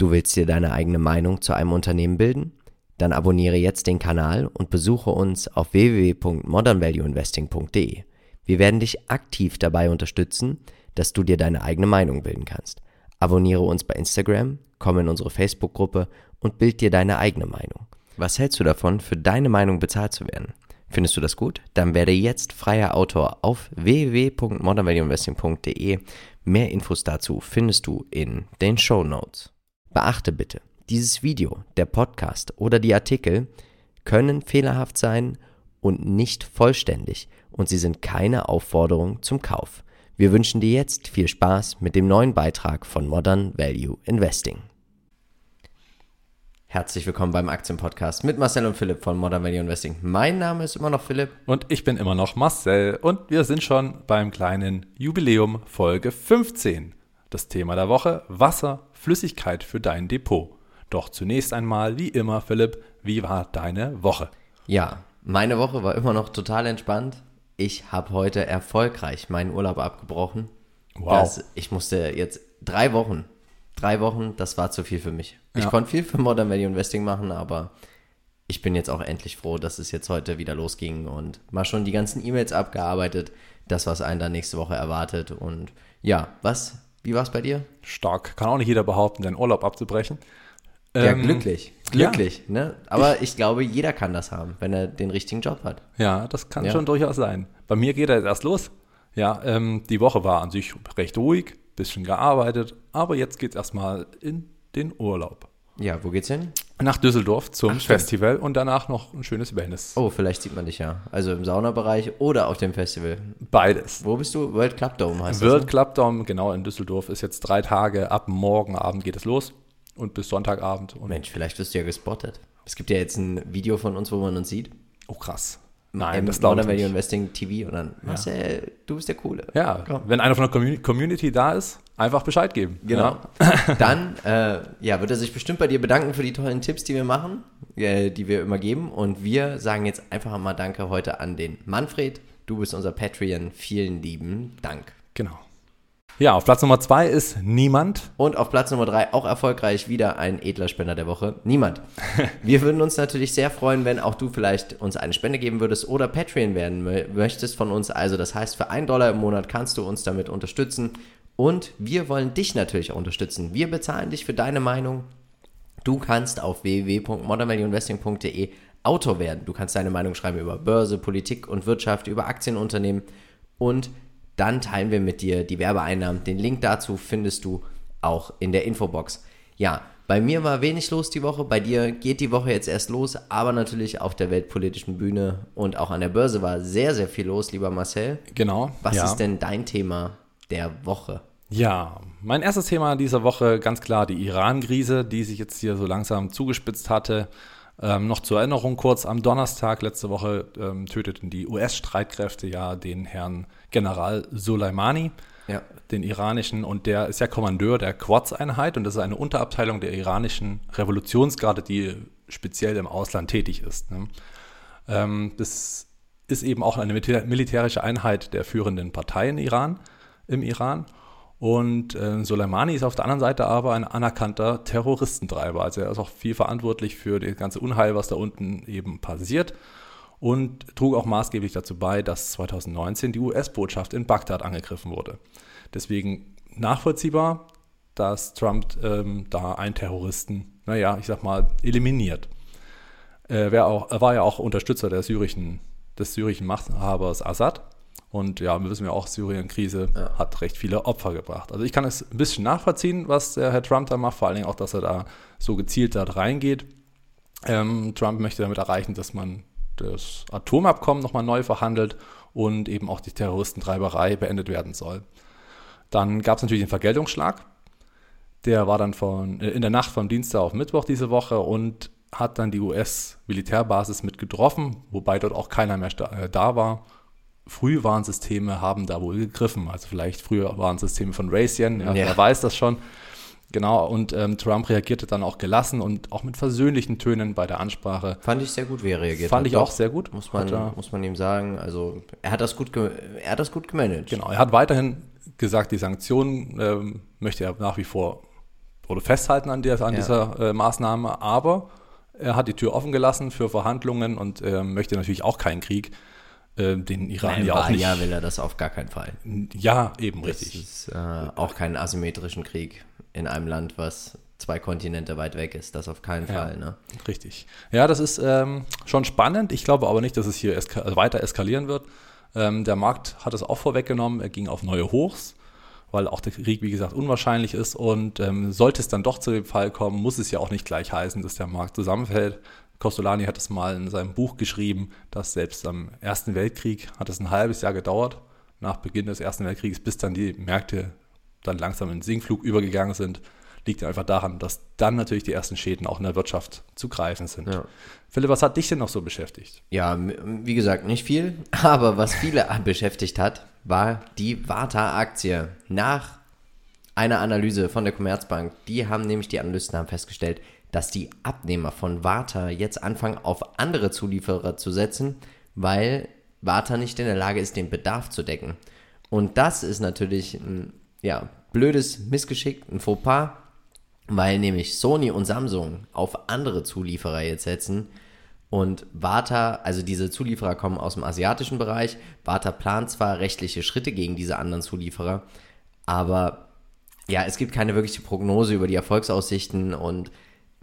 Du willst dir deine eigene Meinung zu einem Unternehmen bilden? Dann abonniere jetzt den Kanal und besuche uns auf www.modernvalueinvesting.de. Wir werden dich aktiv dabei unterstützen, dass du dir deine eigene Meinung bilden kannst. Abonniere uns bei Instagram, komm in unsere Facebook-Gruppe und bild dir deine eigene Meinung. Was hältst du davon, für deine Meinung bezahlt zu werden? Findest du das gut? Dann werde jetzt freier Autor auf www.modernvalueinvesting.de. Mehr Infos dazu findest du in den Show Notes. Beachte bitte, dieses Video, der Podcast oder die Artikel können fehlerhaft sein und nicht vollständig und sie sind keine Aufforderung zum Kauf. Wir wünschen dir jetzt viel Spaß mit dem neuen Beitrag von Modern Value Investing. Herzlich willkommen beim Aktienpodcast mit Marcel und Philipp von Modern Value Investing. Mein Name ist immer noch Philipp. Und ich bin immer noch Marcel. Und wir sind schon beim kleinen Jubiläum Folge 15. Das Thema der Woche: Wasser, Flüssigkeit für dein Depot. Doch zunächst einmal, wie immer, Philipp, wie war deine Woche? Ja, meine Woche war immer noch total entspannt. Ich habe heute erfolgreich meinen Urlaub abgebrochen. Wow. Das, ich musste jetzt drei Wochen, drei Wochen, das war zu viel für mich. Ja. Ich konnte viel für Modern Value Investing machen, aber ich bin jetzt auch endlich froh, dass es jetzt heute wieder losging und mal schon die ganzen E-Mails abgearbeitet, das, was einen dann nächste Woche erwartet. Und ja, was wie war es bei dir? Stark. Kann auch nicht jeder behaupten, den Urlaub abzubrechen. Ja, ähm, glücklich. Glücklich, ja. ne? Aber ich, ich, glaube, jeder kann das haben, wenn er den richtigen Job hat. Ja, das kann ja. schon durchaus sein. Bei mir geht er jetzt erst los. Ja, ähm, die Woche war an sich recht ruhig, bisschen gearbeitet, aber jetzt geht es erstmal in den Urlaub. Ja, wo geht's hin? Nach Düsseldorf zum Ach, Festival und danach noch ein schönes Wellness. Oh, vielleicht sieht man dich ja. Also im Saunabereich oder auf dem Festival. Beides. Wo bist du? World Club Dome heißt World das? World Club Dome, genau in Düsseldorf, ist jetzt drei Tage. Ab morgen Abend geht es los und bis Sonntagabend. Und Mensch, vielleicht wirst du ja gespottet. Es gibt ja jetzt ein Video von uns, wo man uns sieht. Oh, krass. Nein, das glaube ich Value Investing TV und dann, ja. Marcel, du bist der Coole. Ja, Komm. wenn einer von der Community da ist, einfach Bescheid geben. Genau. Ja. Dann, äh, ja, wird er sich bestimmt bei dir bedanken für die tollen Tipps, die wir machen, äh, die wir immer geben. Und wir sagen jetzt einfach mal Danke heute an den Manfred. Du bist unser Patreon. Vielen lieben Dank. Genau. Ja, auf Platz Nummer zwei ist niemand. Und auf Platz Nummer drei auch erfolgreich wieder ein edler Spender der Woche. Niemand. Wir würden uns natürlich sehr freuen, wenn auch du vielleicht uns eine Spende geben würdest oder Patreon werden möchtest von uns. Also das heißt, für einen Dollar im Monat kannst du uns damit unterstützen. Und wir wollen dich natürlich auch unterstützen. Wir bezahlen dich für deine Meinung. Du kannst auf www.modernvalueinvesting.de Autor werden. Du kannst deine Meinung schreiben über Börse, Politik und Wirtschaft, über Aktienunternehmen und dann teilen wir mit dir die Werbeeinnahmen. Den Link dazu findest du auch in der Infobox. Ja, bei mir war wenig los die Woche, bei dir geht die Woche jetzt erst los, aber natürlich auf der weltpolitischen Bühne und auch an der Börse war sehr, sehr viel los, lieber Marcel. Genau. Was ja. ist denn dein Thema der Woche? Ja, mein erstes Thema dieser Woche ganz klar die Iran-Krise, die sich jetzt hier so langsam zugespitzt hatte. Ähm, noch zur Erinnerung kurz, am Donnerstag letzte Woche ähm, töteten die US-Streitkräfte ja den Herrn General Soleimani, ja. den iranischen, und der ist ja Kommandeur der Quds-Einheit und das ist eine Unterabteilung der iranischen Revolutionsgarde, die speziell im Ausland tätig ist. Ne? Ähm, das ist eben auch eine militärische Einheit der führenden Parteien Iran, im Iran. Und äh, Soleimani ist auf der anderen Seite aber ein anerkannter Terroristentreiber. Also er ist auch viel verantwortlich für das ganze Unheil, was da unten eben passiert. Und trug auch maßgeblich dazu bei, dass 2019 die US-Botschaft in Bagdad angegriffen wurde. Deswegen nachvollziehbar, dass Trump ähm, da einen Terroristen, naja, ich sag mal, eliminiert. Er, auch, er war ja auch Unterstützer der syrischen, des syrischen Machthabers Assad und ja, wir wissen ja auch, Syrien-Krise ja. hat recht viele Opfer gebracht. Also ich kann es ein bisschen nachvollziehen, was der Herr Trump da macht, vor allen Dingen auch, dass er da so gezielt da reingeht. Ähm, Trump möchte damit erreichen, dass man das Atomabkommen nochmal neu verhandelt und eben auch die Terroristentreiberei beendet werden soll. Dann gab es natürlich den Vergeltungsschlag. Der war dann von, äh, in der Nacht vom Dienstag auf Mittwoch diese Woche und hat dann die US-Militärbasis mit getroffen, wobei dort auch keiner mehr äh, da war. Frühwarnsysteme haben da wohl gegriffen. Also vielleicht früher Warnsysteme von Raytheon, ja, ja. wer weiß das schon. Genau, und ähm, Trump reagierte dann auch gelassen und auch mit versöhnlichen Tönen bei der Ansprache. Fand ich sehr gut, wie er reagiert Fand hat. ich auch sehr gut. Muss man, er, muss man ihm sagen. Also er hat das gut, er hat das gut gemanagt. Genau, er hat weiterhin gesagt, die Sanktionen ähm, möchte er nach wie vor oder festhalten an, der, an Ja. dieser äh, Maßnahme, aber er hat die Tür offen gelassen für Verhandlungen und äh, möchte natürlich auch keinen Krieg, äh, den Iran Nein, ja auch nicht. ja will er das auf gar keinen Fall. Ja, eben Das richtig. ist äh, auch keinen asymmetrischen Krieg in einem Land, was zwei Kontinente weit weg ist. Das auf keinen Fall. Ne? Richtig. Ja, das ist ähm, schon spannend. Ich glaube aber nicht, dass es hier eska also weiter eskalieren wird. Ähm, der Markt hat es auch vorweggenommen. Er ging auf neue Hochs, weil auch der Krieg, wie gesagt, unwahrscheinlich ist. Und ähm, sollte es dann doch zu dem Fall kommen, muss es ja auch nicht gleich heißen, dass der Markt zusammenfällt. Costolani hat es mal in seinem Buch geschrieben, dass selbst am Ersten Weltkrieg hat es ein halbes Jahr gedauert, nach Beginn des Ersten Weltkriegs, bis dann die Märkte dann langsam in den Sinkflug übergegangen sind. Liegt einfach daran, dass dann natürlich die ersten Schäden auch in der Wirtschaft zu greifen sind. Ja. Philipp, was hat dich denn noch so beschäftigt? Ja, wie gesagt, nicht viel. Aber was viele beschäftigt hat, war die Warta-Aktie. Nach einer Analyse von der Commerzbank, die haben nämlich die Analysten haben festgestellt, dass die Abnehmer von Warta jetzt anfangen, auf andere Zulieferer zu setzen, weil Warta nicht in der Lage ist, den Bedarf zu decken. Und das ist natürlich ein ja, blödes Missgeschick, ein Fauxpas, weil nämlich Sony und Samsung auf andere Zulieferer jetzt setzen und Warta, also diese Zulieferer kommen aus dem asiatischen Bereich. Warta plant zwar rechtliche Schritte gegen diese anderen Zulieferer, aber ja, es gibt keine wirkliche Prognose über die Erfolgsaussichten und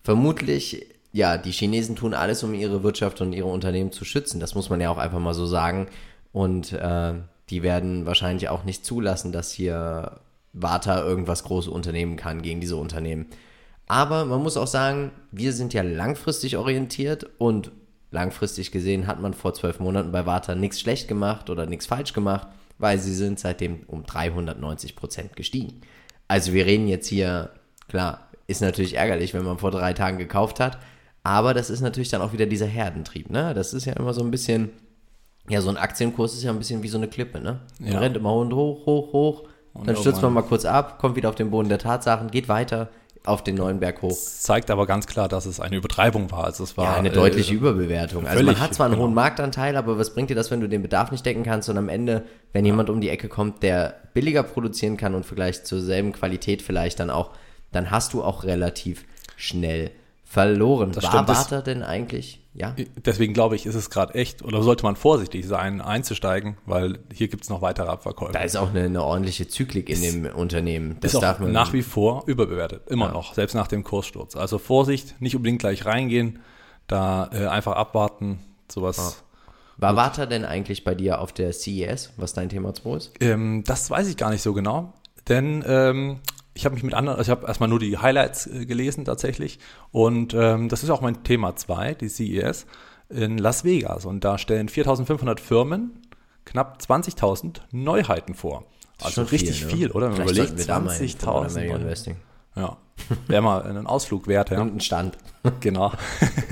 vermutlich, ja, die Chinesen tun alles, um ihre Wirtschaft und ihre Unternehmen zu schützen. Das muss man ja auch einfach mal so sagen. Und äh, die werden wahrscheinlich auch nicht zulassen, dass hier Warta irgendwas Großes unternehmen kann gegen diese Unternehmen. Aber man muss auch sagen, wir sind ja langfristig orientiert und langfristig gesehen hat man vor zwölf Monaten bei Warta nichts schlecht gemacht oder nichts falsch gemacht, weil sie sind seitdem um 390 Prozent gestiegen. Also wir reden jetzt hier, klar, ist natürlich ärgerlich, wenn man vor drei Tagen gekauft hat, aber das ist natürlich dann auch wieder dieser Herdentrieb, ne? Das ist ja immer so ein bisschen, ja, so ein Aktienkurs ist ja ein bisschen wie so eine Klippe, ne? Man Ja. rennt immer hoch, hoch, hoch, hoch, dann stürzt man mal kurz ab, kommt wieder auf den Boden der Tatsachen, geht weiter auf den neuen Berg hoch. Das zeigt aber ganz klar, dass es eine Übertreibung war. Also es war Ja, eine äh, deutliche Überbewertung. Also man hat zwar einen genau. hohen Marktanteil, aber was bringt dir das, wenn du den Bedarf nicht decken kannst und am Ende, wenn jemand um die Ecke kommt, der billiger produzieren kann und vielleicht zur selben Qualität vielleicht dann auch, dann hast du auch relativ schnell verloren. Das War Warta denn eigentlich? Ja. Deswegen glaube ich, ist es gerade echt, oder sollte man vorsichtig sein, einzusteigen, weil hier gibt es noch weitere Abverkäufe. Da ist auch eine, eine ordentliche Zyklik in dem Unternehmen. Das ist darf auch man nach wie vor überbewertet, immer noch, selbst nach dem Kurssturz. Also Vorsicht, nicht unbedingt gleich reingehen, da äh, einfach abwarten, sowas. War Warta denn eigentlich bei dir auf der CES, was dein Thema 2 ist? Ähm, das weiß ich gar nicht so genau, denn ähm, ich habe mich mit anderen, also ich habe erstmal nur die Highlights äh, gelesen tatsächlich und ähm, das ist auch mein Thema 2, die CES in Las Vegas und da stellen 4500 Firmen knapp 20.000 Neuheiten vor. Also richtig ne? viel, oder? Wenn man überlegt, sollten wir da mal hin, von 20.000. Value und- Investing. Ja, wäre mal einen Ausflug wert, ja. Und ein Stand. Genau.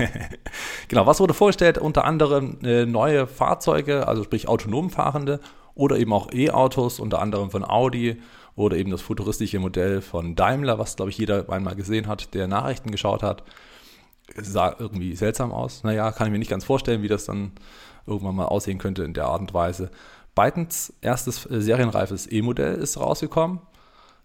genau, was wurde vorgestellt? Unter anderem äh, neue Fahrzeuge, also sprich autonom fahrende oder eben auch E-Autos, unter anderem von Audi oder eben das futuristische Modell von Daimler, was glaube ich jeder einmal gesehen hat, der Nachrichten geschaut hat. Es sah irgendwie seltsam aus. Naja, kann ich mir nicht ganz vorstellen, wie das dann irgendwann mal aussehen könnte in der Art und Weise. ByteDance erstes äh, serienreifes E-Modell ist rausgekommen.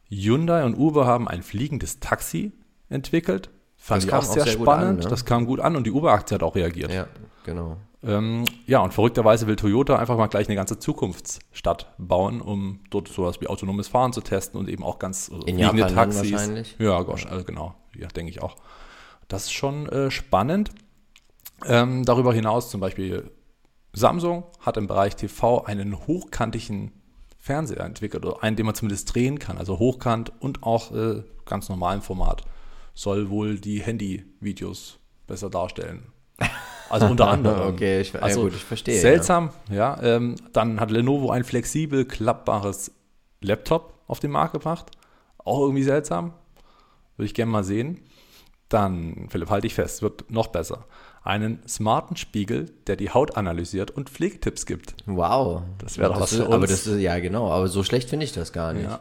Hyundai und Uber haben ein fliegendes Taxi entwickelt. Fand Das ich kam auch sehr, sehr spannend. an, ne? Das kam gut an und die Uber-Aktie hat auch reagiert. Ja, genau. Ähm, ja, und verrückterweise will Toyota einfach mal gleich eine ganze Zukunftsstadt bauen, um dort sowas wie autonomes Fahren zu testen und eben auch ganz also In fliegende Japan dann wahrscheinlich? Ja, gosh, also genau. Ja, denke ich auch. Das ist schon äh, spannend. Ähm, darüber hinaus zum Beispiel Samsung hat im Bereich TV einen hochkantigen Fernseher entwickelt, oder einen, den man zumindest drehen kann, also hochkant und auch äh, ganz normalen Format. Soll wohl die Handy-Videos besser darstellen. Also unter anderem. Okay, ich- ja also gut, ich verstehe, Seltsam, ja. ähm, dann hat Lenovo ein flexibel klappbares Laptop auf den Markt gebracht. Auch irgendwie seltsam. Würde ich gerne mal sehen. Dann, Philipp, halte ich fest, wird noch besser. Einen smarten Spiegel, der die Haut analysiert und Pflegetipps gibt. Wow. Das wäre doch was ist, für Aber uns. das ist, ja genau, aber so schlecht finde ich das gar nicht. Ja,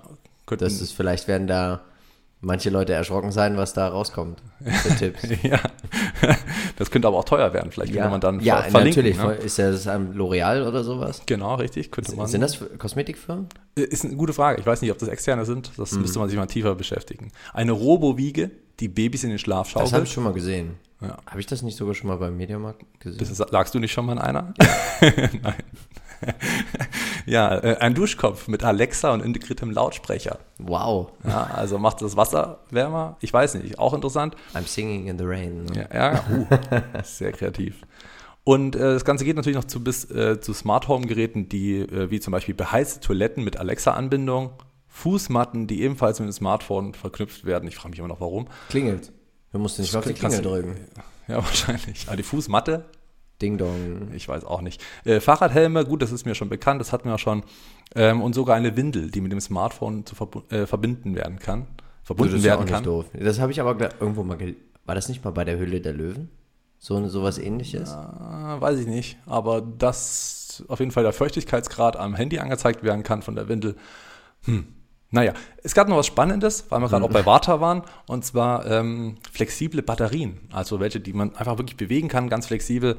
Das ist, vielleicht werden da manche Leute erschrocken sein, was da rauskommt. Für Tipps. ja. Das könnte aber auch teuer werden, vielleicht, ja, wenn man dann ja, ver verlinken, natürlich. Ne? Ist ja das ein L'Oreal oder sowas? Genau, richtig. Könnte man. Sind das Kosmetikfirmen? Ist eine gute Frage. Ich weiß nicht, ob das externe sind. Das mhm. müsste man sich mal tiefer beschäftigen. Eine Robo-Wiege, die Babys in den Schlaf schaukelt. Das habe ich schon mal gesehen. Ja. Habe ich das nicht sogar schon mal beim Mediamarkt gesehen? Das lagst du nicht schon mal in einer? Nein. ja, äh, ein Duschkopf mit Alexa und integriertem Lautsprecher. Wow. Ja, also macht das Wasser wärmer. Ich weiß nicht, auch interessant. I'm singing in the rain. Ne? Ja, ja uh, sehr kreativ. Und äh, das Ganze geht natürlich noch zu, bis, äh, zu Smart Home Geräten, die äh, wie zum Beispiel beheizte Toiletten mit Alexa-Anbindung, Fußmatten, die ebenfalls mit dem Smartphone verknüpft werden. Ich frage mich immer noch, warum. Klingelt. Du musst nicht auf die Klingel drücken. Ja, wahrscheinlich. Aber die Fußmatte? Ding Dong. Ich weiß auch nicht. Äh, Fahrradhelme, gut, das ist mir schon bekannt, das hatten wir schon. Ähm, und sogar eine Windel, die mit dem Smartphone zu verb äh, verbinden werden kann. Verbunden das ist werden auch kann. Nicht doof. Das habe ich aber irgendwo mal. War das nicht mal bei der Hülle der Löwen? So sowas ähnliches? Ja, weiß ich nicht. Aber dass auf jeden Fall der Feuchtigkeitsgrad am Handy angezeigt werden kann von der Windel. Hm. Naja, es gab noch was Spannendes, weil wir gerade auch bei Warta waren, und zwar ähm, flexible Batterien. Also welche, die man einfach wirklich bewegen kann, ganz flexibel.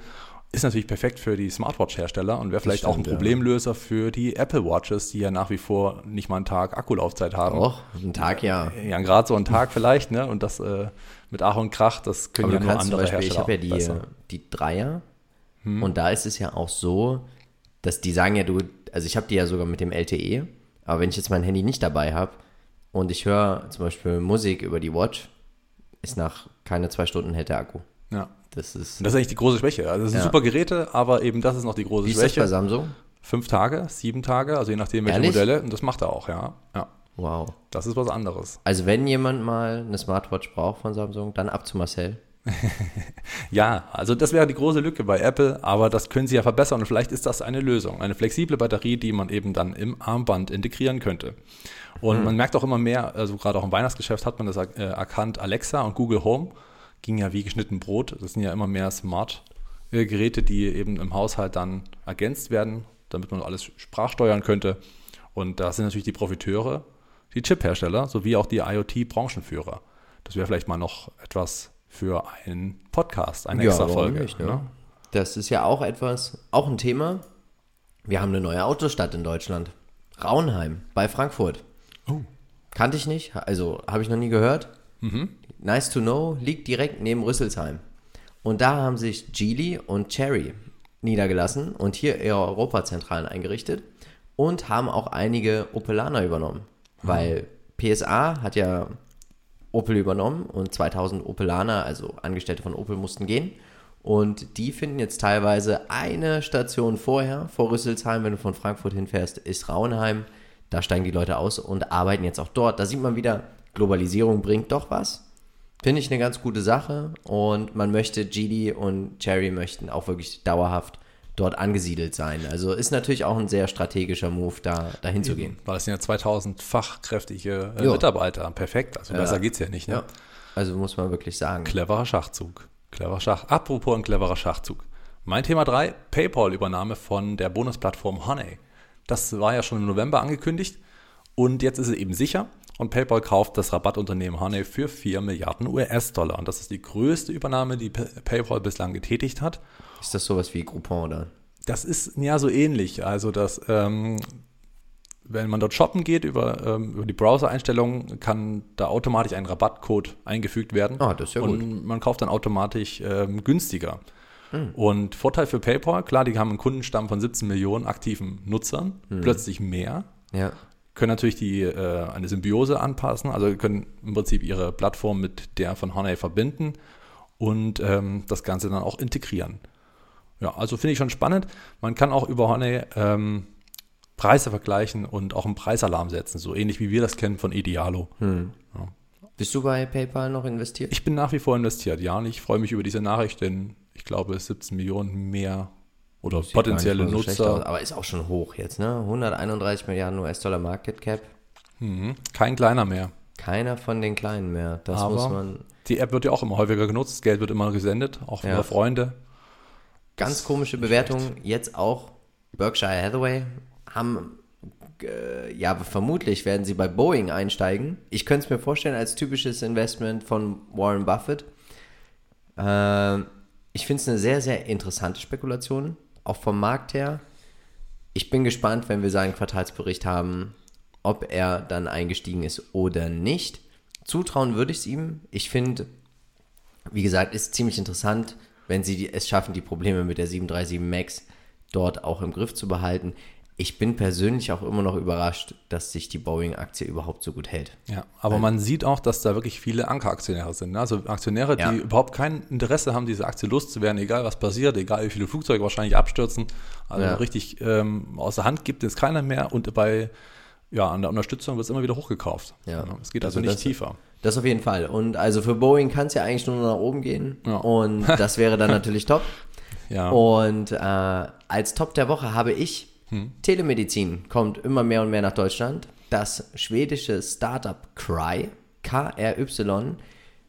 Ist natürlich perfekt für die Smartwatch-Hersteller und wäre vielleicht stimmt, auch ein Problemlöser ja. für die Apple Watches, die ja nach wie vor nicht mal einen Tag Akkulaufzeit haben. Och, einen Tag ja. Ja, gerade so einen Tag vielleicht, ne? Und das äh, mit Ach und Krach, das können Aber ja nur andere Beispiel, Hersteller. Ich habe ja die, die Dreier hm. und da ist es ja auch so, dass die sagen ja, du, also ich habe die ja sogar mit dem LTE, aber wenn ich jetzt mein Handy nicht dabei habe und ich höre zum Beispiel Musik über die Watch, ist nach keine zwei Stunden hält der Akku. Ja. Das ist, das ist eigentlich die große Schwäche. Also das sind ja. super Geräte, aber eben das ist noch die große Wie Schwäche. Wie ist das bei Samsung? Fünf Tage, sieben Tage, also je nachdem welche Ehrlich? Modelle. Und das macht er auch, ja. ja. Wow. Das ist was anderes. Also wenn jemand mal eine Smartwatch braucht von Samsung, dann ab zu Marcel. ja, also das wäre die große Lücke bei Apple, aber das können sie ja verbessern und vielleicht ist das eine Lösung. Eine flexible Batterie, die man eben dann im Armband integrieren könnte. Und hm. man merkt auch immer mehr, also gerade auch im Weihnachtsgeschäft hat man das äh, erkannt, Alexa und Google Home ging ja wie geschnitten Brot. Das sind ja immer mehr Smart-Geräte, die eben im Haushalt dann ergänzt werden, damit man alles sprachsteuern könnte. Und da sind natürlich die Profiteure, die Chip-Hersteller sowie auch die IoT-Branchenführer. Das wäre vielleicht mal noch etwas für einen Podcast, eine extra ja, Folge. Nicht, ne? Ne? Das ist ja auch etwas, auch ein Thema. Wir haben eine neue Autostadt in Deutschland. Raunheim bei Frankfurt. Oh. Kannte ich nicht, also habe ich noch nie gehört. Mhm. Nice to know, liegt direkt neben Rüsselsheim. Und da haben sich Geely und Cherry niedergelassen und hier ihre Europazentralen eingerichtet und haben auch einige Opelaner übernommen. Mhm. Weil PSA hat ja Opel übernommen und 2000 Opelaner, also Angestellte von Opel, mussten gehen. Und die finden jetzt teilweise eine Station vorher, vor Rüsselsheim, wenn du von Frankfurt hinfährst, ist Rauenheim. Da steigen die Leute aus und arbeiten jetzt auch dort. Da sieht man wieder, Globalisierung bringt doch was. Finde ich eine ganz gute Sache. Und man möchte, Gidi und Cherry möchten auch wirklich dauerhaft dort angesiedelt sein. Also ist natürlich auch ein sehr strategischer Move, da dahin zu gehen. Weil es sind ja 2000 fachkräftige äh, Mitarbeiter. Perfekt. Also besser ja. es ja nicht. Ne? Ja. Also muss man wirklich sagen. Cleverer Schachzug. Cleverer Schach. Apropos ein cleverer Schachzug. Mein Thema 3, PayPal-Übernahme von der Bonusplattform Honey. Das war ja schon im November angekündigt und jetzt ist es eben sicher. Und PayPal kauft das Rabattunternehmen Honey für 4 Milliarden US-Dollar. Und das ist die größte Übernahme, die PayPal bislang getätigt hat. Ist das sowas wie Groupon oder? Das ist ja so ähnlich. Also, dass, ähm, wenn man dort shoppen geht über, ähm, über die Browser-Einstellungen, kann da automatisch ein Rabattcode eingefügt werden. Ah, das ist ja und gut. man kauft dann automatisch ähm, günstiger. Hm. Und Vorteil für PayPal, klar, die haben einen Kundenstamm von 17 Millionen aktiven Nutzern, hm. plötzlich mehr. Ja können natürlich die, äh, eine Symbiose anpassen, also können im Prinzip ihre Plattform mit der von Honey verbinden und ähm, das Ganze dann auch integrieren. Ja, also finde ich schon spannend. Man kann auch über Honey ähm, Preise vergleichen und auch einen Preisalarm setzen, so ähnlich wie wir das kennen von Idealo. Hm. Ja. Bist du bei PayPal noch investiert? Ich bin nach wie vor investiert, ja. Und ich freue mich über diese Nachricht, denn ich glaube, 17 Millionen mehr oder Sieht potenzielle so Nutzer. aber ist auch schon hoch jetzt, ne? 131 Milliarden US-Dollar Market Cap. Mhm. Kein kleiner mehr. Keiner von den Kleinen mehr. Das aber muss man. Die App wird ja auch immer häufiger genutzt, das Geld wird immer gesendet, auch ja. über Freunde. Ganz das komische Bewertung. Jetzt auch Berkshire Hathaway haben äh, ja, vermutlich werden sie bei Boeing einsteigen. Ich könnte es mir vorstellen als typisches Investment von Warren Buffett. Äh, ich finde es eine sehr, sehr interessante Spekulation, auch vom Markt her. Ich bin gespannt, wenn wir seinen Quartalsbericht haben, ob er dann eingestiegen ist oder nicht. Zutrauen würde ich es ihm. Ich finde, wie gesagt, ist ziemlich interessant, wenn sie es schaffen, die Probleme mit der 737 MAX dort auch im Griff zu behalten. Ich bin persönlich auch immer noch überrascht, dass sich die Boeing-Aktie überhaupt so gut hält. Ja, aber man sieht auch, dass da wirklich viele Ankeraktionäre sind. Ne? Also Aktionäre, die ja. überhaupt kein Interesse haben, diese Aktie loszuwerden, egal was passiert, egal wie viele Flugzeuge wahrscheinlich abstürzen. Also ja. richtig ähm, aus der Hand gibt es keiner mehr und bei ja, an der Unterstützung wird es immer wieder hochgekauft. Ja. Es geht also, also nicht das, tiefer. Das auf jeden Fall. Und also für Boeing kann es ja eigentlich nur nach oben gehen. Ja. Und das wäre dann natürlich top. Ja. Und äh, als Top der Woche habe ich Telemedizin kommt immer mehr und mehr nach Deutschland. Das schwedische Startup Cry, KRY,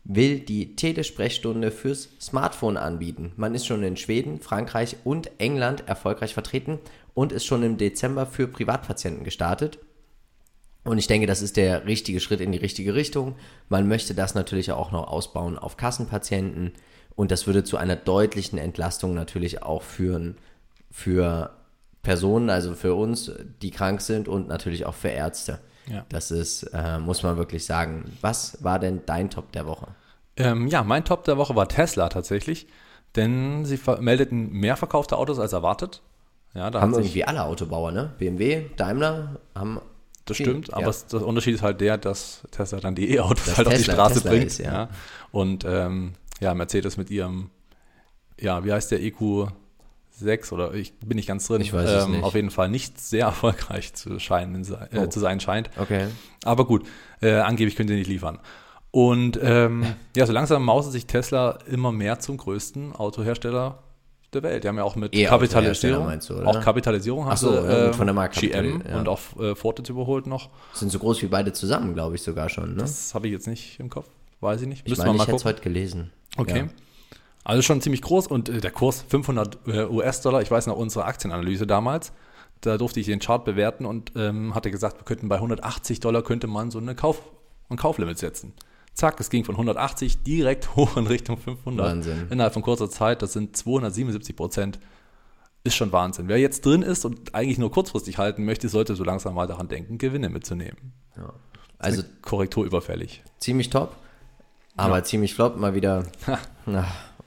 will die Telesprechstunde fürs Smartphone anbieten. Man ist schon in Schweden, Frankreich und England erfolgreich vertreten und ist schon im Dezember für Privatpatienten gestartet. Und ich denke, das ist der richtige Schritt in die richtige Richtung. Man möchte das natürlich auch noch ausbauen auf Kassenpatienten und das würde zu einer deutlichen Entlastung natürlich auch führen für Personen, also für uns, die krank sind und natürlich auch für Ärzte. Ja. Das ist, äh, muss man wirklich sagen. Was war denn dein Top der Woche? Ähm, ja, mein Top der Woche war Tesla tatsächlich, denn sie meldeten mehr verkaufte Autos als erwartet. Ja, da haben irgendwie alle Autobauer, ne? BMW, Daimler haben. Das viel, stimmt, aber ja. das Unterschied ist halt der, dass Tesla dann die E-Autos halt Tesla, auf die Straße Tesla bringt. Ist, ja. ja. Und ähm, ja, Mercedes mit ihrem, ja, wie heißt der EQ 6 oder ich bin nicht ganz drin. Ich weiß es ähm, nicht. Auf jeden Fall nicht sehr erfolgreich zu, scheinen, äh, oh. zu sein scheint. Okay. Aber gut, äh, angeblich können sie nicht liefern. Und ähm, ja, so langsam mauset sich Tesla immer mehr zum größten Autohersteller der Welt. Die haben ja auch mit e Kapitalisierung, du, auch Kapitalisierung hast so, du, äh, von der Marke GM ja. und auch äh, Ford jetzt überholt noch. Sind so groß wie beide zusammen, glaube ich sogar schon. Ne? Das habe ich jetzt nicht im Kopf, weiß ich nicht. Müssen ich meine, ich hätte es heute gelesen. Okay. Ja. Also schon ziemlich groß und äh, der Kurs 500 äh, US-Dollar, ich weiß noch unsere Aktienanalyse damals, da durfte ich den Chart bewerten und ähm, hatte gesagt, wir könnten bei 180 Dollar könnte man so eine Kauf, ein Kauflimit setzen. Zack, es ging von 180 direkt hoch in Richtung 500. Wahnsinn. Innerhalb von kurzer Zeit, das sind 277 Prozent. Ist schon Wahnsinn. Wer jetzt drin ist und eigentlich nur kurzfristig halten möchte, sollte so langsam mal daran denken, Gewinne mitzunehmen. Ja. Also Korrektur überfällig. Ziemlich top, aber ja. ziemlich flop mal wieder.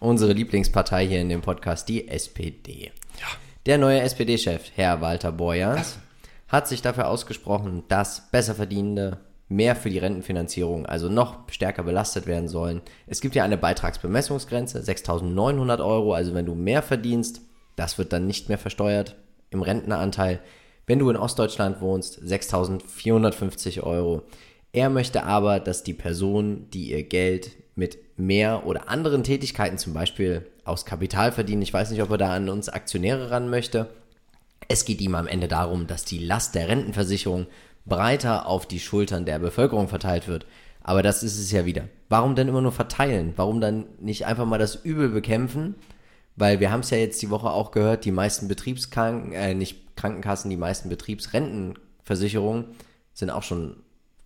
Unsere Lieblingspartei hier in dem Podcast, die SPD. Ja. Der neue SPD-Chef, Herr Walter Borjans, hat sich dafür ausgesprochen, dass Besserverdienende mehr für die Rentenfinanzierung, also noch stärker belastet werden sollen. Es gibt ja eine Beitragsbemessungsgrenze, 6.900 Euro, also wenn du mehr verdienst, das wird dann nicht mehr versteuert im Rentenanteil. Wenn du in Ostdeutschland wohnst, 6.450 Euro. Er möchte aber, dass die Person, die ihr Geld mit mehr oder anderen Tätigkeiten, zum Beispiel aus Kapital verdienen. Ich weiß nicht, ob er da an uns Aktionäre ran möchte. Es geht ihm am Ende darum, dass die Last der Rentenversicherung breiter auf die Schultern der Bevölkerung verteilt wird. Aber das ist es ja wieder. Warum denn immer nur verteilen? Warum dann nicht einfach mal das Übel bekämpfen? Weil wir haben es ja jetzt die Woche auch gehört, die meisten Betriebskranken, äh, nicht Krankenkassen, die meisten Betriebsrentenversicherungen sind auch schon,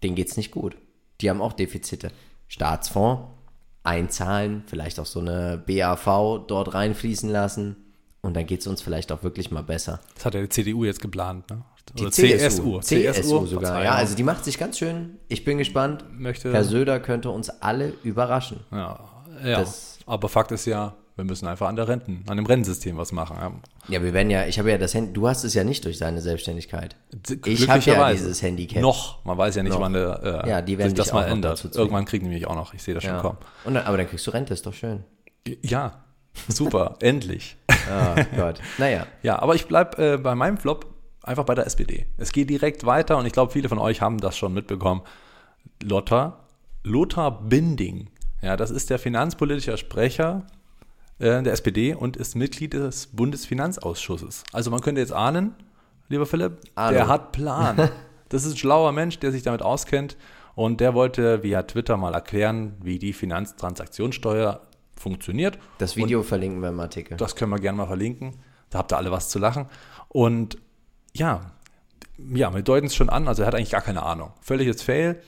denen geht's nicht gut. Die haben auch Defizite. Staatsfonds einzahlen, vielleicht auch so eine BAV dort reinfließen lassen und dann geht es uns vielleicht auch wirklich mal besser. Das hat ja die CDU jetzt geplant, ne? Die Oder CSU. CSU, CSU sogar. Ja, also die macht sich ganz schön. Ich bin gespannt. Möchte Herr Söder könnte uns alle überraschen. Ja, ja. Das, aber Fakt ist ja, wir müssen einfach an der Renten, an dem Rentensystem was machen. Ja, ja wir werden ja, ich habe ja das Handy, du hast es ja nicht durch deine Selbstständigkeit. Ich habe ja dieses Handicap. Noch, man weiß ja nicht, noch. wann der, äh, ja, die werden sich das mal ändert. Irgendwann kriegen die mich auch noch, ich sehe das ja. schon kommen. Und dann, aber dann kriegst du Rente, ist doch schön. Ja, super, endlich. Oh Gott, naja. Ja, aber ich bleibe äh, bei meinem Flop einfach bei der SPD. Es geht direkt weiter und ich glaube, viele von euch haben das schon mitbekommen. Lothar, Lothar Binding, ja, das ist der finanzpolitische Sprecher äh, der SPD und ist Mitglied des Bundesfinanzausschusses. Also man könnte jetzt ahnen, lieber Philipp, Ahnung. der hat Plan. Das ist ein schlauer Mensch, der sich damit auskennt und der wollte via Twitter mal erklären, wie die Finanztransaktionssteuer funktioniert. Das Video und verlinken wir im Artikel. Das können wir gerne mal verlinken. Da habt ihr alle was zu lachen. Und ja, ja, wir deuten es schon an, also er hat eigentlich gar keine Ahnung. Völliges Fail.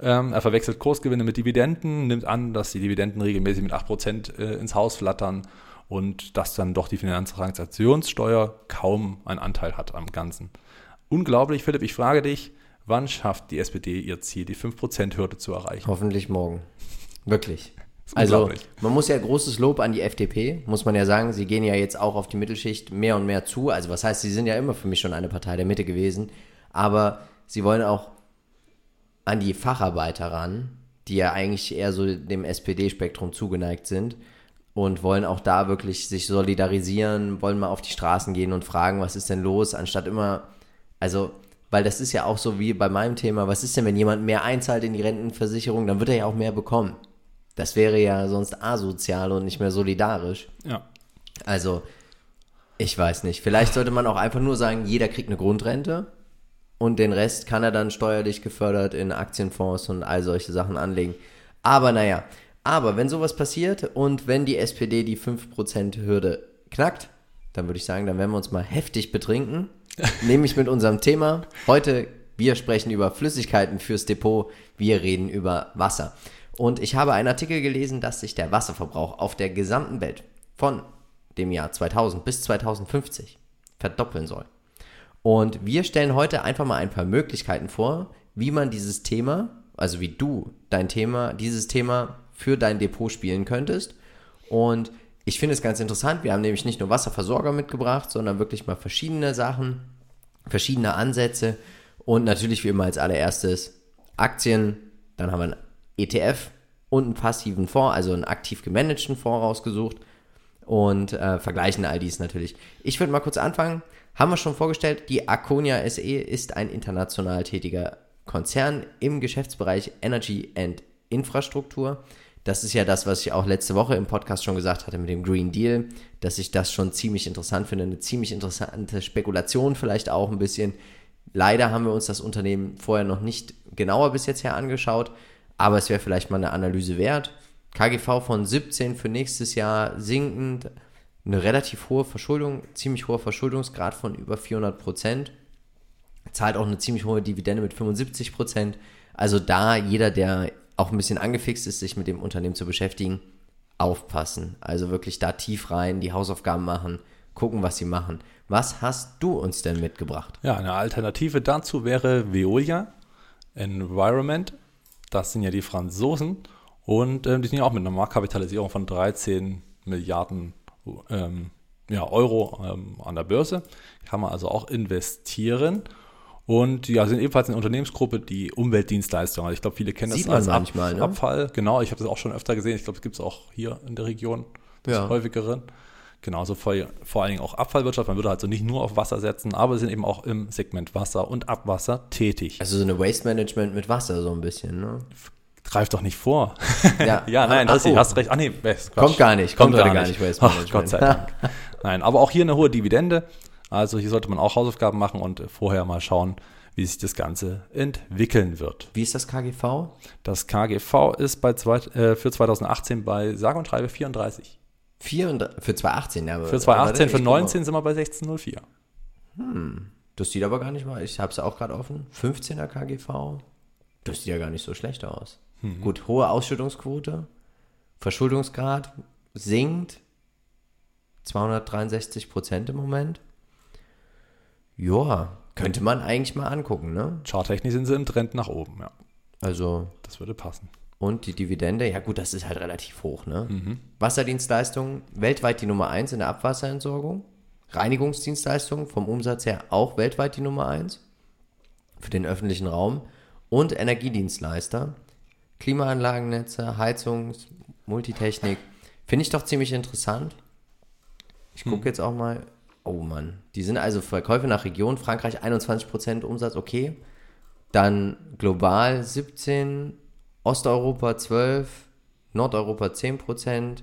Ähm, er verwechselt Kursgewinne mit Dividenden, nimmt an, dass die Dividenden regelmäßig mit 8% äh, ins Haus flattern und dass dann doch die Finanztransaktionssteuer kaum einen Anteil hat am Ganzen. Unglaublich, Philipp, ich frage dich, wann schafft die SPD ihr Ziel, die 5%-Hürde zu erreichen? Hoffentlich morgen. Wirklich. Also man muss ja großes Lob an die FDP, muss man ja sagen. Sie gehen ja jetzt auch auf die Mittelschicht mehr und mehr zu. Also was heißt, sie sind ja immer für mich schon eine Partei der Mitte gewesen. Aber sie wollen auch an die Facharbeiter ran, die ja eigentlich eher so dem SPD-Spektrum zugeneigt sind und wollen auch da wirklich sich solidarisieren, wollen mal auf die Straßen gehen und fragen, was ist denn los, anstatt immer, also, weil das ist ja auch so wie bei meinem Thema, was ist denn, wenn jemand mehr einzahlt in die Rentenversicherung, dann wird er ja auch mehr bekommen. Das wäre ja sonst asozial und nicht mehr solidarisch. Ja. Also, ich weiß nicht. Vielleicht sollte man auch einfach nur sagen, jeder kriegt eine Grundrente und den Rest kann er dann steuerlich gefördert in Aktienfonds und all solche Sachen anlegen. Aber naja, aber wenn sowas passiert und wenn die SPD die 5%-Hürde knackt, dann würde ich sagen, dann werden wir uns mal heftig betrinken. Nämlich mit unserem Thema. Heute, wir sprechen über Flüssigkeiten fürs Depot. Wir reden über Wasser. Und ich habe einen Artikel gelesen, dass sich der Wasserverbrauch auf der gesamten Welt von dem Jahr 2000 bis 2050 verdoppeln soll. Und wir stellen heute einfach mal ein paar Möglichkeiten vor, wie man dieses Thema, also wie du dein Thema, dieses Thema für dein Depot spielen könntest. Und ich finde es ganz interessant. Wir haben nämlich nicht nur Wasserversorger mitgebracht, sondern wirklich mal verschiedene Sachen, verschiedene Ansätze und natürlich wie immer als allererstes Aktien. Dann haben wir einen ETF und einen passiven Fonds, also einen aktiv gemanagten Fonds rausgesucht und äh, vergleichen all dies natürlich. Ich würde mal kurz anfangen. Haben wir schon vorgestellt, die Arconia SE ist ein international tätiger Konzern im Geschäftsbereich Energy and Infrastruktur. Das ist ja das, was ich auch letzte Woche im Podcast schon gesagt hatte mit dem Green Deal, dass ich das schon ziemlich interessant finde, eine ziemlich interessante Spekulation vielleicht auch ein bisschen. Leider haben wir uns das Unternehmen vorher noch nicht genauer bis jetzt her angeschaut, aber es wäre vielleicht mal eine Analyse wert. KGV von 17 für nächstes Jahr sinkend, eine relativ hohe Verschuldung, ziemlich hoher Verschuldungsgrad von über 400 Prozent, zahlt auch eine ziemlich hohe Dividende mit 75 Prozent. Also da jeder, der auch ein bisschen angefixt ist, sich mit dem Unternehmen zu beschäftigen, aufpassen. Also wirklich da tief rein, die Hausaufgaben machen, gucken, was sie machen. Was hast du uns denn mitgebracht? Ja, eine Alternative dazu wäre Veolia Environment. Das sind ja die Franzosen und ähm, die sind ja auch mit einer Marktkapitalisierung von 13 Milliarden ähm, ja, Euro ähm, an der Börse. Kann man also auch investieren. Und ja, sind ebenfalls eine Unternehmensgruppe, die Umweltdienstleistungen. Also ich glaube, viele kennen Sieht das als man manchmal, ne? Abfall. Genau, ich habe das auch schon öfter gesehen. Ich glaube, es gibt es auch hier in der Region das Ja. häufigere. Genauso vor, vor allen Dingen auch Abfallwirtschaft. Man würde also nicht nur auf Wasser setzen, aber sind eben auch im Segment Wasser und Abwasser tätig. Also so eine Waste Management mit Wasser so ein bisschen, ne? Greif doch nicht vor. Ja, ja, nein, Ach, das, oh. hast recht. Ah, nee, Quatsch. Kommt gar nicht, kommt heute gar nicht, Waste Ach. Gott sei Dank. nein, aber auch hier eine hohe Dividende. Also hier sollte man auch Hausaufgaben machen und vorher mal schauen, wie sich das Ganze entwickeln wird. Wie ist das KGV? Das KGV ist bei zwei, äh, für 2018 bei sage und schreibe 34. 34, für 2018, ja. aber- Für 2018, aber für ich guck mal. 19 sind wir bei 16,04. Das sieht aber gar nicht mal, ich habe es auch gerade offen. 15er KGV. Das sieht ja gar nicht so schlecht aus. Mhm. Gut, hohe Ausschüttungsquote. Verschuldungsgrad sinkt. 263 Prozent im Moment. Joa, könnte man eigentlich mal angucken, ne? Charttechnisch sind sie im Trend nach oben, ja. Also, Das würde passen. und die Dividende, ja gut, das ist halt relativ hoch, ne? Mhm. Wasserdienstleistungen, weltweit die Nummer 1 in der Abwasserentsorgung. Reinigungsdienstleistungen vom Umsatz her auch weltweit die Nummer 1 für den öffentlichen Raum. Und Energiedienstleister, Klimaanlagennetze, Heizungs-, Multitechnik. Finde ich doch ziemlich interessant. Ich gucke jetzt auch mal. Oh Mann, die sind also Verkäufe nach Region. Frankreich 21% Umsatz, okay. Dann global 17, Osteuropa 12, Nordeuropa 10%,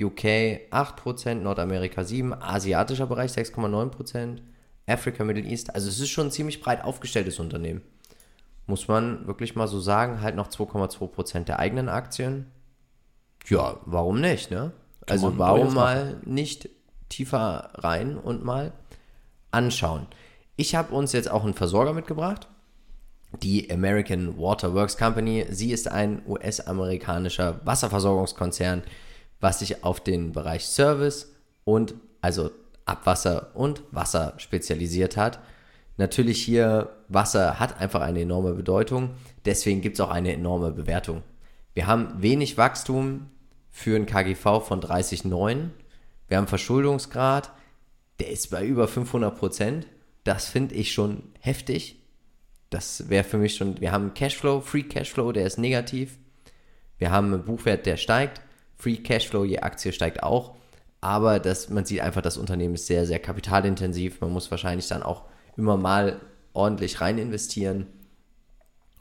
UK 8%, Nordamerika 7%, asiatischer Bereich 6,9%, Africa, Middle East. Also es ist schon ein ziemlich breit aufgestelltes Unternehmen. Muss man wirklich mal so sagen, halt noch 2,2% der eigenen Aktien. Ja, warum nicht, ne? Also warum mal nicht tiefer rein und mal anschauen. Ich habe uns jetzt auch einen Versorger mitgebracht. Die American Water Works Company. Sie ist ein US-amerikanischer Wasserversorgungskonzern, was sich auf den Bereich Service und also Abwasser und Wasser spezialisiert hat. Natürlich hier, Wasser hat einfach eine enorme Bedeutung, deswegen gibt es auch eine enorme Bewertung. Wir haben wenig Wachstum für ein KGV von 30,9. Wir haben Verschuldungsgrad, der ist bei über 500 Prozent. Das finde ich schon heftig. Das wäre für mich schon, wir haben Cashflow, Free Cashflow, der ist negativ. Wir haben einen Buchwert, der steigt. Free Cashflow je Aktie steigt auch. Aber das, man sieht einfach, das Unternehmen ist sehr, sehr kapitalintensiv. Man muss wahrscheinlich dann auch immer mal ordentlich rein investieren.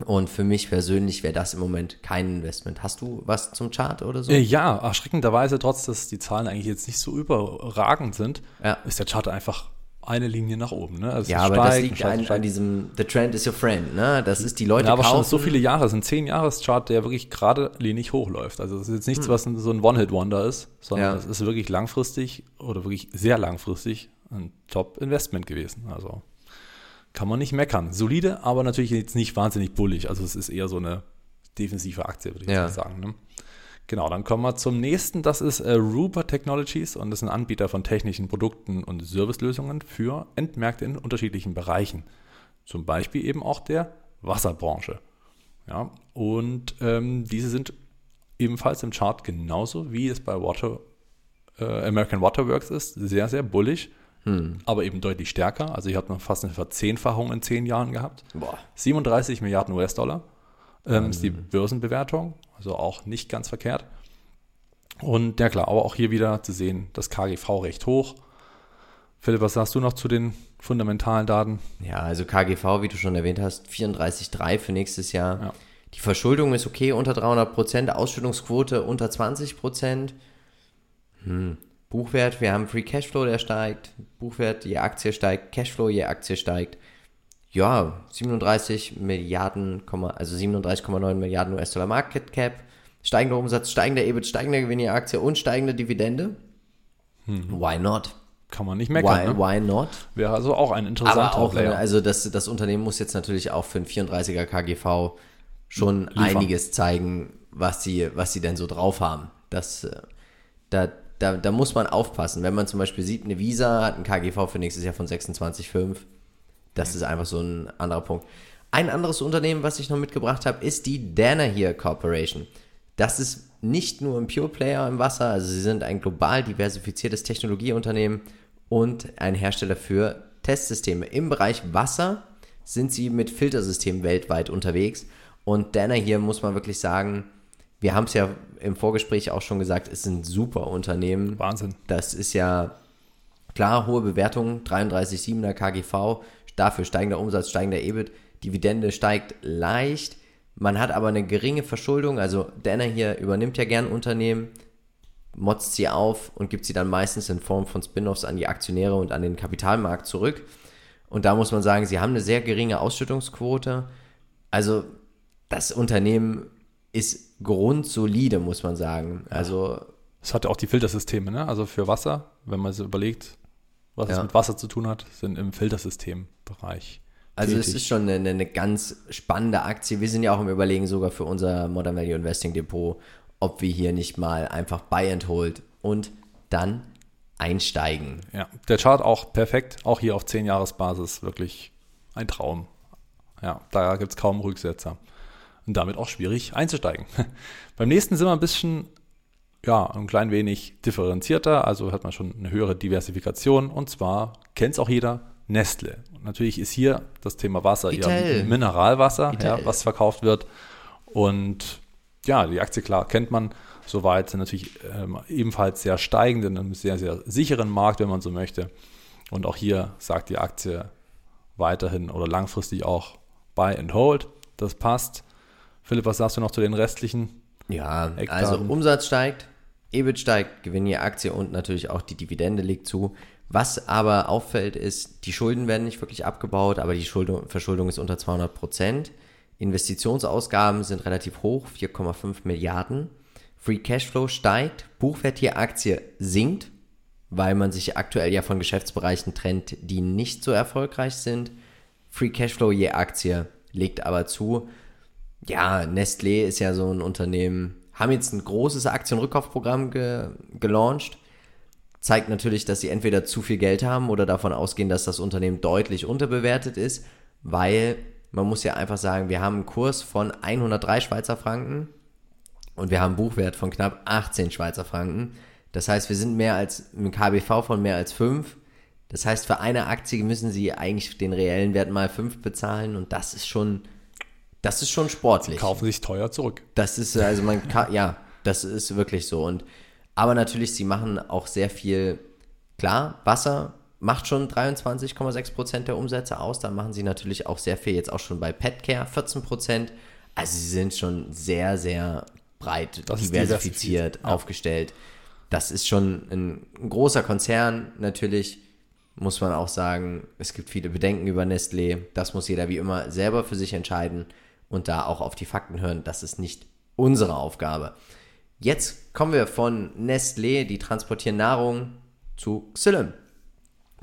Und für mich persönlich wäre das im Moment kein Investment. Hast du was zum Chart oder so? Äh, ja, erschreckenderweise, trotz dass die Zahlen eigentlich jetzt nicht so überragend sind, Ja. ist der Chart einfach eine Linie nach oben. Ne? Also ja, aber das steigt, liegt steigt, an, steigt. an diesem The Trend is your friend, ne? Das ist die Leute Ja, aber schon kaufen. so viele Jahre, es ist ein 10-Jahres-Chart, der wirklich gerade linig hochläuft. Also das ist jetzt nichts, was ein- so ein One-Hit-Wonder ist, sondern Ja. es ist wirklich langfristig oder wirklich sehr langfristig ein Top-Investment gewesen. Also kann man nicht meckern. Solide, aber natürlich jetzt nicht wahnsinnig bullig. Also es ist eher so eine defensive Aktie, würde ich Ja. sagen. Ne? Genau, dann kommen wir zum nächsten. Das ist äh, Ruber Technologies und das ist ein Anbieter von technischen Produkten und Servicelösungen für Endmärkte in unterschiedlichen Bereichen. Zum Beispiel eben auch der Wasserbranche. Ja, und ähm, diese sind ebenfalls im Chart genauso wie es bei Water, äh, American Waterworks ist, sehr, sehr bullig, aber eben deutlich stärker. Also ich habe noch fast eine Verzehnfachung in zehn Jahren gehabt. Boah. 37 Milliarden US-Dollar ähm, ist die Börsenbewertung, also auch nicht ganz verkehrt. Und ja klar, aber auch hier wieder zu sehen, das KGV recht hoch. Philipp, was sagst du noch zu den fundamentalen Daten? Ja, also KGV, wie du schon erwähnt hast, 34,3 für nächstes Jahr. Ja. Die Verschuldung ist okay, unter 300 Prozent, Ausschüttungsquote unter 20 Prozent. Hm. Buchwert, wir haben Free Cashflow, der steigt. Buchwert je Aktie steigt, Cashflow je Aktie steigt. Ja, 37 Milliarden, also 37,9 Milliarden US-Dollar Market Cap, steigender Umsatz, steigender EBIT, steigender Gewinn je Aktie und steigende Dividende. Why not? Kann man nicht meckern. Why, ne? why not? Wäre also auch ein interessanter Aber auch, Player. ne, also das, das Unternehmen muss jetzt natürlich auch für ein 34er KGV schon Liefern. einiges zeigen, was sie, was sie denn so drauf haben. Das, äh, da, da, da muss man aufpassen. Wenn man zum Beispiel sieht, eine Visa hat ein KGV für nächstes Jahr von 26,5. Das ist einfach so ein anderer Punkt. Ein anderes Unternehmen, was ich noch mitgebracht habe, ist die Danaher Corporation. Das ist nicht nur ein Pure Player im Wasser, also sie sind ein global diversifiziertes Technologieunternehmen und ein Hersteller für Testsysteme. Im Bereich Wasser sind sie mit Filtersystemen weltweit unterwegs und Danaher muss man wirklich sagen, wir haben es ja im Vorgespräch auch schon gesagt, ist ein super Unternehmen. Wahnsinn. Das ist ja klar, hohe Bewertung, 33,7er KGV, dafür steigender Umsatz, steigender EBIT, Dividende steigt leicht, man hat aber eine geringe Verschuldung, also Danner hier übernimmt ja gern Unternehmen, motzt sie auf und gibt sie dann meistens in Form von Spin-offs an die Aktionäre und an den Kapitalmarkt zurück. Und da muss man sagen, sie haben eine sehr geringe Ausschüttungsquote. Also das Unternehmen ist grundsolide, muss man sagen. Also Es hat ja auch die Filtersysteme, ne? Also für Wasser, wenn man so überlegt, was es Ja. mit Wasser zu tun hat, sind im Filtersystembereich. Also es tätig. ist schon eine, eine ganz spannende Aktie. Wir sind ja auch im Überlegen sogar für unser Modern Value Investing Depot, ob wir hier nicht mal einfach Buy and Hold und dann einsteigen. Ja, der Chart auch perfekt, auch hier auf 10-Jahres-Basis wirklich ein Traum. Ja, da gibt es kaum Rücksetzer. Und damit auch schwierig einzusteigen. Beim nächsten sind wir ein bisschen, ja, ein klein wenig differenzierter, also hat man schon eine höhere Diversifikation und zwar kennt es auch jeder, Nestle. Und natürlich ist hier das Thema Wasser Vitell. eher Mineralwasser, ja, was verkauft wird. Und ja, die Aktie, klar, kennt man soweit, sind natürlich ähm, ebenfalls sehr steigend in einem sehr, sehr sicheren Markt, wenn man so möchte. Und auch hier sagt die Aktie weiterhin oder langfristig auch Buy and Hold. Das passt. Philipp, was sagst du noch zu den restlichen? Ja, Eckdaten. also Umsatz steigt, EBIT steigt, Gewinn je Aktie und natürlich auch die Dividende liegt zu. Was aber auffällt, ist, die Schulden werden nicht wirklich abgebaut, aber die Schuldung, Verschuldung ist unter 200 Prozent. Investitionsausgaben sind relativ hoch, 4,5 Milliarden. Free Cashflow steigt, Buchwert je Aktie sinkt. weil man sich aktuell ja von Geschäftsbereichen trennt, die nicht so erfolgreich sind. Free Cashflow je Aktie legt aber zu. Ja, Nestlé ist ja so ein Unternehmen, haben jetzt ein großes Aktienrückkaufprogramm ge gelauncht. Zeigt natürlich, dass sie entweder zu viel Geld haben oder davon ausgehen, dass das Unternehmen deutlich unterbewertet ist, weil man muss ja einfach sagen, wir haben einen Kurs von 103 Schweizer Franken und wir haben einen Buchwert von knapp 18 Schweizer Franken. Das heißt, wir sind mehr als ein KBV von mehr als 5. Das heißt, für eine Aktie müssen sie eigentlich den reellen Wert mal 5 bezahlen und das ist schon, das ist schon sportlich. Kaufen sich teuer zurück. Das ist, also man kann, ja, das ist wirklich so. Und, aber natürlich, sie machen auch sehr viel, klar, Wasser macht schon 23,6 Prozent der Umsätze aus. Dann machen sie natürlich auch sehr viel, jetzt auch schon bei Petcare 14 Prozent. Also sie sind schon sehr, sehr breit Das diversifiziert ja. aufgestellt. Das ist schon ein, ein großer Konzern. Natürlich muss man auch sagen, es gibt viele Bedenken über Nestlé. Das muss jeder wie immer selber für sich entscheiden und da auch auf die Fakten hören. Das ist nicht unsere Aufgabe. Jetzt kommen wir von Nestlé, die transportieren Nahrung, zu Xylem.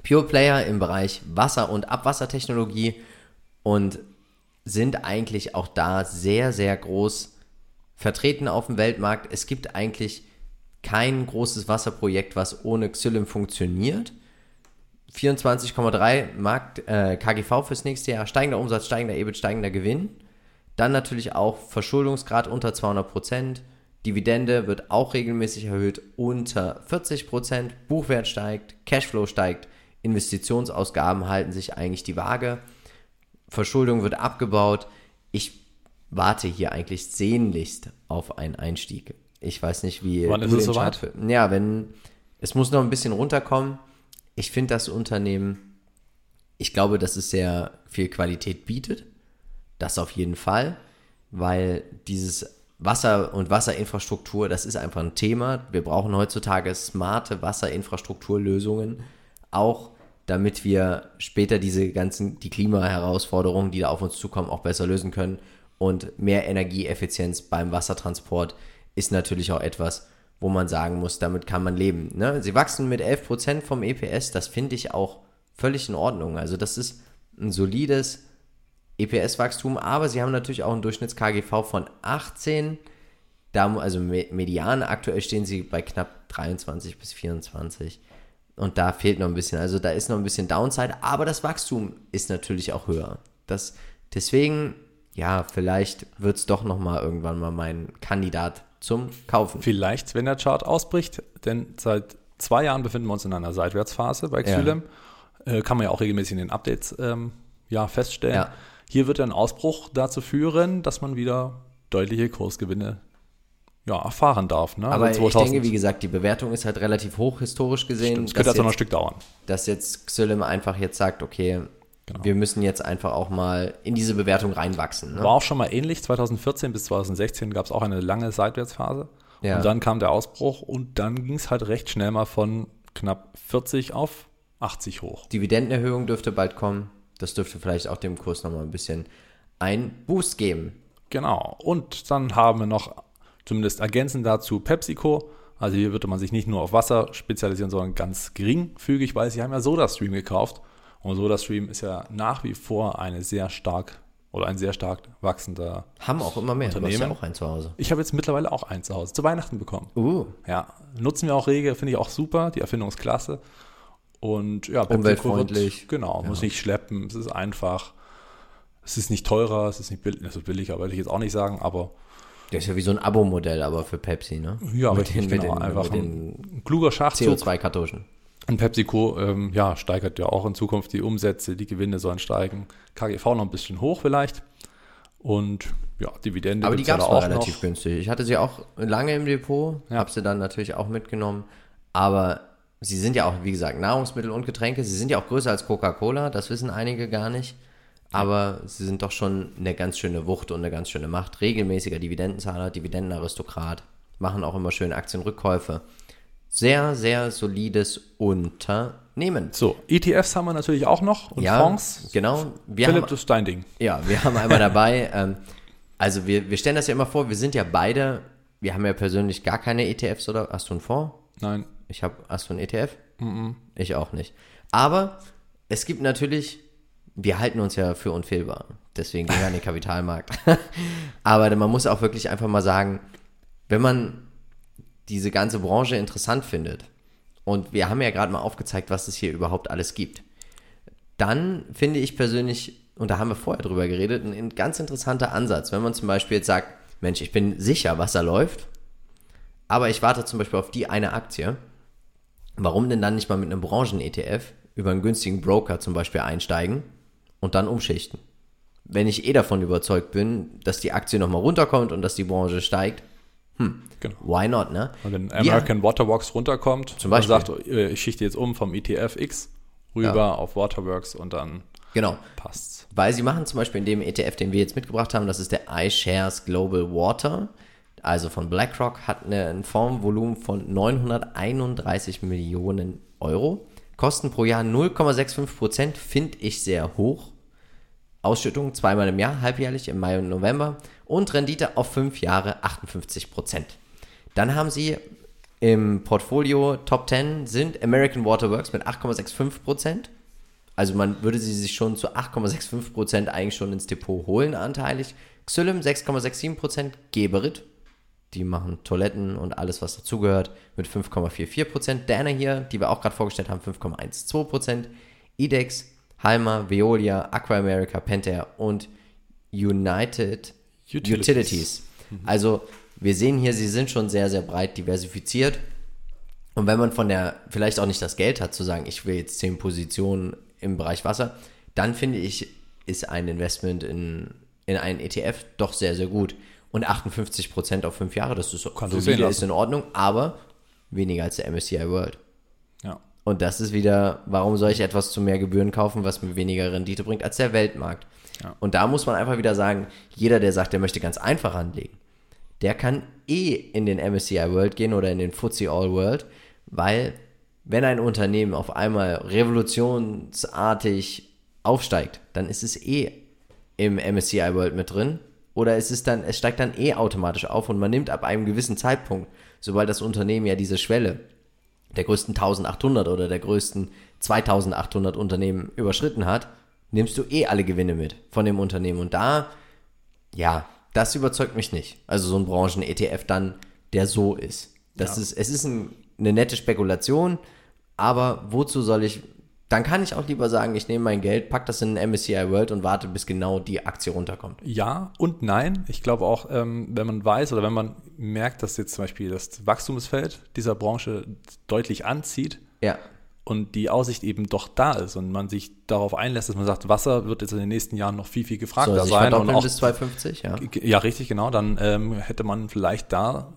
Pure Player im Bereich Wasser- und Abwassertechnologie und sind eigentlich auch da sehr, sehr groß vertreten auf dem Weltmarkt. Es gibt eigentlich kein großes Wasserprojekt, was ohne Xylem funktioniert. 24,3 Markt, äh, KGV fürs nächste Jahr, steigender Umsatz, steigender EBIT, steigender Gewinn. Dann natürlich auch Verschuldungsgrad unter 200 Prozent. Dividende wird auch regelmäßig erhöht unter 40 Prozent. Buchwert steigt, Cashflow steigt, Investitionsausgaben halten sich eigentlich die Waage. Verschuldung wird abgebaut. Ich warte hier eigentlich sehnlichst auf einen Einstieg. Ich weiß nicht, wie Wann ist es soweit? Ja, wenn es muss noch ein bisschen runterkommen. Ich finde das Unternehmen, ich glaube, dass es sehr viel Qualität bietet. Das auf jeden Fall, weil dieses Wasser und Wasserinfrastruktur, das ist einfach ein Thema. Wir brauchen heutzutage smarte Wasserinfrastrukturlösungen, auch damit wir später diese ganzen, die Klimaherausforderungen, die da auf uns zukommen, auch besser lösen können. Und mehr Energieeffizienz beim Wassertransport ist natürlich auch etwas, wo man sagen muss, damit kann man leben. Ne? Sie wachsen mit 11% vom EPS, das finde ich auch völlig in Ordnung. Also das ist ein solides EPS-Wachstum, aber sie haben natürlich auch einen Durchschnitts-KGV von 18. Da, also me- median aktuell stehen sie bei knapp 23 bis 24. Und da fehlt noch ein bisschen. Also da ist noch ein bisschen Downside, aber das Wachstum ist natürlich auch höher. Das, deswegen, ja, vielleicht wird es doch noch mal irgendwann mal mein Kandidat zum Kaufen. Vielleicht, wenn der Chart ausbricht, denn seit zwei Jahren befinden wir uns in einer Seitwärtsphase bei Xylem. Äh, kann man ja auch regelmäßig in den Updates ähm, ja, feststellen. Ja. Hier wird ein Ausbruch dazu führen, dass man wieder deutliche Kursgewinne ja, erfahren darf. Ne? Aber Also ich denke, wie gesagt, die Bewertung ist halt relativ hoch historisch gesehen. es könnte also noch ein Stück dauern. dass jetzt Xylem einfach jetzt sagt, okay, Genau. wir müssen jetzt einfach auch mal in diese Bewertung reinwachsen. Ne? War auch schon mal ähnlich. 2014 bis 2016 gab es auch eine lange Seitwärtsphase. Ja. Und dann kam der Ausbruch und dann ging es halt recht schnell mal von knapp 40 auf 80 hoch. Dividendenerhöhung dürfte bald kommen. Das dürfte vielleicht auch dem Kurs nochmal ein bisschen einen Boost geben. Genau. Und dann haben wir noch zumindest ergänzend dazu PepsiCo. Also hier würde man sich nicht nur auf Wasser spezialisieren, sondern ganz geringfügig, weil sie haben ja SodaStream gekauft. Und SodaStream ist ja nach wie vor eine sehr stark oder ein sehr stark wachsender. Haben auch immer mehr. Du hast ja Unternehmen. auch einen zu Hause. Ich habe jetzt mittlerweile auch eins zu Hause, zu Weihnachten bekommen. Uh, Ja, nutzen wir auch rege, finde ich auch super, die Erfindung ist klasse. Und ja, Umweltfreundlich. Wird, genau, muss nicht schleppen, es ist einfach. Es ist nicht teurer, es ist nicht billig, es ist billiger, würde ich jetzt auch nicht sagen, aber das ist ja wie so ein Abo-Modell, aber für Pepsi, ne? ja, mit richtig, den, mit genau, den, einfach mit ein, ein kluger Schachzug. CO2-Kartuschen. Und PepsiCo ähm, ja, steigert ja auch in Zukunft die Umsätze, die Gewinne sollen steigen. KGV noch ein bisschen hoch vielleicht. Und ja, Dividende Aber die ja gab es auch relativ noch. günstig. Ich hatte sie auch lange im Depot, Ja. habe sie dann natürlich auch mitgenommen. Aber sie sind ja auch, wie gesagt, Nahrungsmittel und Getränke. Sie sind ja auch größer als Coca-Cola, das wissen einige gar nicht. Aber sie sind doch schon eine ganz schöne Wucht und eine ganz schöne Macht. Regelmäßiger Dividendenzahler, Dividendenaristokrat, machen auch immer schöne Aktienrückkäufe. Sehr, sehr solides Unternehmen. So, ETFs haben wir natürlich auch noch und ja, Fonds. genau. Wir Philipp, haben, das ist dein Ding. ja, wir haben einmal dabei, ähm, also wir, wir stellen das ja immer vor, wir sind ja beide, wir haben ja persönlich gar keine ETFs oder hast du einen Fonds? Nein, Ich habe, hast du einen ETF? Ich auch nicht. Aber es gibt natürlich, wir halten uns ja für unfehlbar. Deswegen gehen wir an den Kapitalmarkt. Aber man muss auch wirklich einfach mal sagen, wenn man diese ganze Branche interessant findet, und wir haben ja gerade mal aufgezeigt, was es hier überhaupt alles gibt, dann finde ich persönlich, und da haben wir vorher drüber geredet, ein, ein ganz interessanter Ansatz. Wenn man zum Beispiel jetzt sagt, Mensch, ich bin sicher, was da läuft, aber ich warte zum Beispiel auf die eine Aktie, warum denn dann nicht mal mit einem Branchen-ETF über einen günstigen Broker zum Beispiel einsteigen und dann umschichten? Wenn ich eh davon überzeugt bin, dass die Aktie nochmal runterkommt und dass die Branche steigt, hm, Genau. why not, ne? Und wenn American Waterworks runterkommt Zum und Beispiel. sagt, äh, ich schichte jetzt um vom ETF X rüber Ja. auf Waterworks und dann Genau. passt's. Weil sie machen zum Beispiel in dem ETF, den wir jetzt mitgebracht haben, das ist der iShares Global Water, also von BlackRock, hat eine, ein Fondsvolumen von 931 Millionen Euro. Kosten pro Jahr 0,65 Prozent, finde ich sehr hoch. Ausschüttung zweimal im Jahr, halbjährlich im Mai und November. Und Rendite auf fünf Jahre 58 Prozent. Dann haben sie im Portfolio Top 10 sind American Waterworks mit 8,65 Prozent. Also man würde sie sich schon zu 8,65% eigentlich schon ins Depot holen, anteilig. Xylem 6,67%, Geberit, die machen Toiletten und alles, was dazugehört, mit 5,44%. Dana hier, die wir auch gerade vorgestellt haben, 5,12%. Idex, Halma, Veolia, Aqua America, Pentair und United Utilities. Utilities. Also wir sehen hier, sie sind schon sehr, sehr breit diversifiziert. Und wenn man von der, vielleicht auch nicht das Geld hat, zu sagen, ich will jetzt 10 Positionen im Bereich Wasser, dann finde ich, ist ein Investment in, in einen ETF doch sehr, sehr gut. Und 58% auf 5 Jahre, das ist Kannst solide, ist in Ordnung, aber weniger als der MSCI World. Ja. Und das ist wieder, warum soll ich etwas zu mehr Gebühren kaufen, was mir weniger Rendite bringt als der Weltmarkt? Ja. Und da muss man einfach wieder sagen, jeder, der sagt, der möchte ganz einfach anlegen, der kann eh in den MSCI World gehen oder in den FTSE All World, weil wenn ein Unternehmen auf einmal revolutionsartig aufsteigt, dann ist es eh im MSCI World mit drin oder es ist dann, es steigt dann eh automatisch auf und man nimmt ab einem gewissen Zeitpunkt, sobald das Unternehmen ja diese Schwelle der größten 1800 oder der größten 2800 Unternehmen überschritten hat, nimmst du eh alle Gewinne mit von dem Unternehmen. Und da, ja, das überzeugt mich nicht. Also so ein Branchen-ETF dann, der so ist. Das Ja. ist, es ist ein, eine nette Spekulation, aber wozu soll ich, dann kann ich auch lieber sagen, ich nehme mein Geld, pack das in den MSCI World und warte, bis genau die Aktie runterkommt. Ja und nein. Ich glaube auch, ähm, wenn man weiß oder wenn man merkt, dass jetzt zum Beispiel das Wachstumsfeld dieser Branche deutlich anzieht Ja, und die Aussicht eben doch da ist und man sich darauf einlässt, dass man sagt, Wasser wird jetzt in den nächsten Jahren noch viel, viel gefragter sich sein. Und auch, bis 250, ja. Ja, richtig, genau. Dann ähm, hätte man vielleicht da,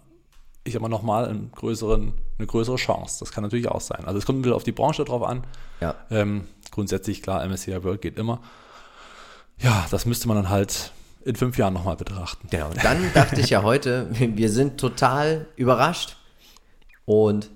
ich sag mal, nochmal einen größeren, eine größere Chance. Das kann natürlich auch sein. Also es kommt wieder auf die Branche drauf an. Ja. Ähm, grundsätzlich, klar, MSCI World geht immer. Ja, das müsste man dann halt in fünf Jahren nochmal betrachten. Genau, dann dachte ich ja heute, wir sind total überrascht und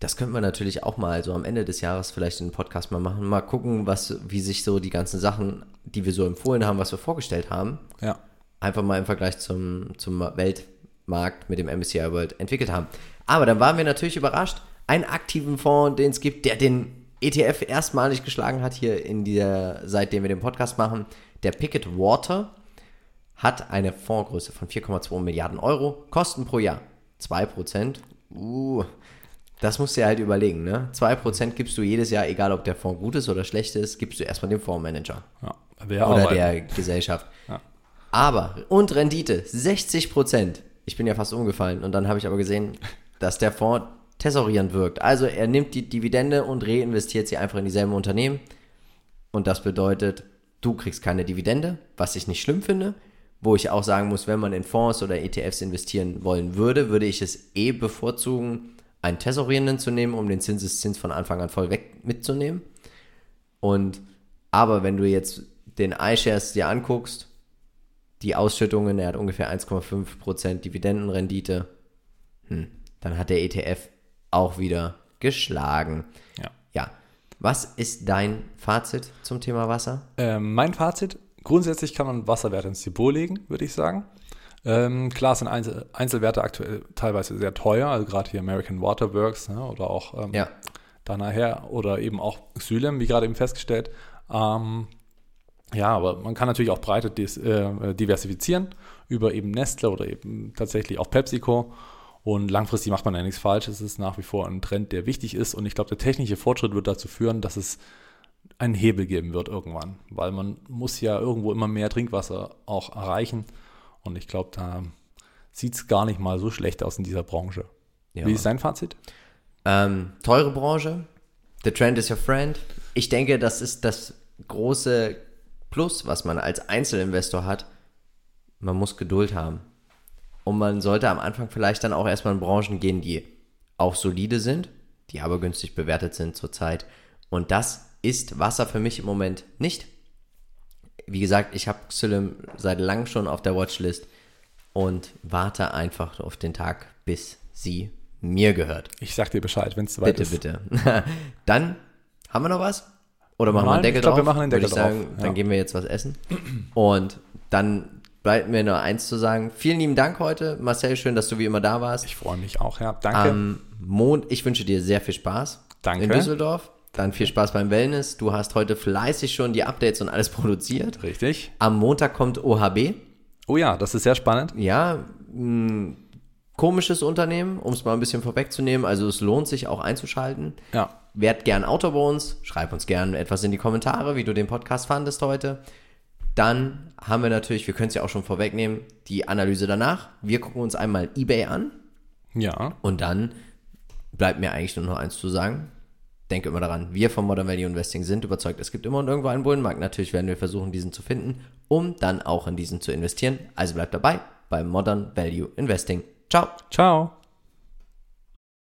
das könnten wir natürlich auch mal so am Ende des Jahres vielleicht in den Podcast mal machen, mal gucken, was, wie sich so die ganzen Sachen, die wir so empfohlen haben, was wir vorgestellt haben, Ja. einfach mal im Vergleich zum, zum Weltmarkt mit dem MSCI World entwickelt haben. Aber dann waren wir natürlich überrascht, einen aktiven Fonds, den es gibt, der den ETF erstmalig geschlagen hat hier in der, seitdem wir den Podcast machen, der Picket Water hat eine Fondsgröße von 4,2 Milliarden Euro, Kosten pro Jahr 2%. Uh, das musst du dir halt überlegen, ne? 2% gibst du jedes Jahr, egal ob der Fonds gut ist oder schlecht ist, gibst du erstmal dem Fondsmanager ja. Oder arbeiten. der Gesellschaft. Ja. Aber, und Rendite, 60 Prozent. Ich bin ja fast umgefallen und dann habe ich aber gesehen, dass der Fonds tesorierend wirkt. Also er nimmt die Dividende und reinvestiert sie einfach in dieselben Unternehmen. Und das bedeutet, du kriegst keine Dividende, was ich nicht schlimm finde. Wo ich auch sagen muss, wenn man in Fonds oder ETFs investieren wollen würde, würde ich es eh bevorzugen, einen tesorierenden zu nehmen, um den Zinseszins von Anfang an voll weg mitzunehmen. Und aber wenn du jetzt den iShares dir anguckst, die Ausschüttungen, er hat ungefähr 1,5% Dividendenrendite, hm, dann hat der ETF auch wieder geschlagen. Ja. Ja. Was ist dein Fazit zum Thema Wasser? Ähm, mein Fazit, grundsätzlich kann man Wasserwerte ins Depot legen, würde ich sagen. Ähm, klar sind Einzel Einzelwerte aktuell teilweise sehr teuer, also gerade hier American Water Works ne, oder auch ähm, Ja. da nachher oder eben auch Xylem, wie gerade eben festgestellt. Ähm, ja, aber man kann natürlich auch breiter äh, diversifizieren über eben Nestle oder eben tatsächlich auch PepsiCo. Und langfristig macht man ja nichts falsch. Es ist nach wie vor ein Trend, der wichtig ist. Und ich glaube, der technische Fortschritt wird dazu führen, dass es einen Hebel geben wird irgendwann. Weil man muss ja irgendwo immer mehr Trinkwasser auch erreichen. Und ich glaube, da sieht es gar nicht mal so schlecht aus in dieser Branche. Ja. Wie ist dein Fazit? Ähm, teure Branche. The trend is your friend. Ich denke, das ist das große Plus, was man als Einzelinvestor hat. Man muss Geduld haben. Und man sollte am Anfang vielleicht dann auch erstmal in Branchen gehen, die auch solide sind, die aber günstig bewertet sind zurzeit. Und das ist Wasser für mich im Moment nicht. Wie gesagt, ich habe Xylem seit langem schon auf der Watchlist und warte einfach auf den Tag, bis sie mir gehört. Ich sag dir Bescheid, wenn es soweit bitte, ist. Bitte, bitte. Dann haben wir noch was? Oder machen Nein, wir einen Deckel ich glaub, drauf? wir machen einen Deckel Würde ich sagen, drauf. Ja. Dann gehen wir jetzt was essen. Und dann bleibt mir nur eins zu sagen. Vielen lieben Dank heute. Marcel, schön, dass du wie immer da warst. Ich freue mich auch, ja. Danke. Am Mond, ich wünsche dir sehr viel Spaß. Danke. In Düsseldorf. Dann viel Spaß beim Wellness. Du hast heute fleißig schon die Updates und alles produziert. Richtig. Am Montag kommt OHB. Oh ja, das ist sehr spannend. Ja, mh, komisches Unternehmen, um es mal ein bisschen vorwegzunehmen. Also es lohnt sich auch einzuschalten. Ja. Werd gern Autor bei uns. Schreib uns gern etwas in die Kommentare, wie du den Podcast fandest heute. Dann haben wir natürlich, wir können es ja auch schon vorwegnehmen, die Analyse danach. Wir gucken uns einmal eBay an. Ja. Und dann bleibt mir eigentlich nur noch eins zu sagen. Denke immer daran, wir vom Modern Value Investing sind überzeugt, es gibt immer und irgendwo einen Bullenmarkt. Natürlich werden wir versuchen, diesen zu finden, um dann auch in diesen zu investieren. Also bleibt dabei beim Modern Value Investing. Ciao. Ciao.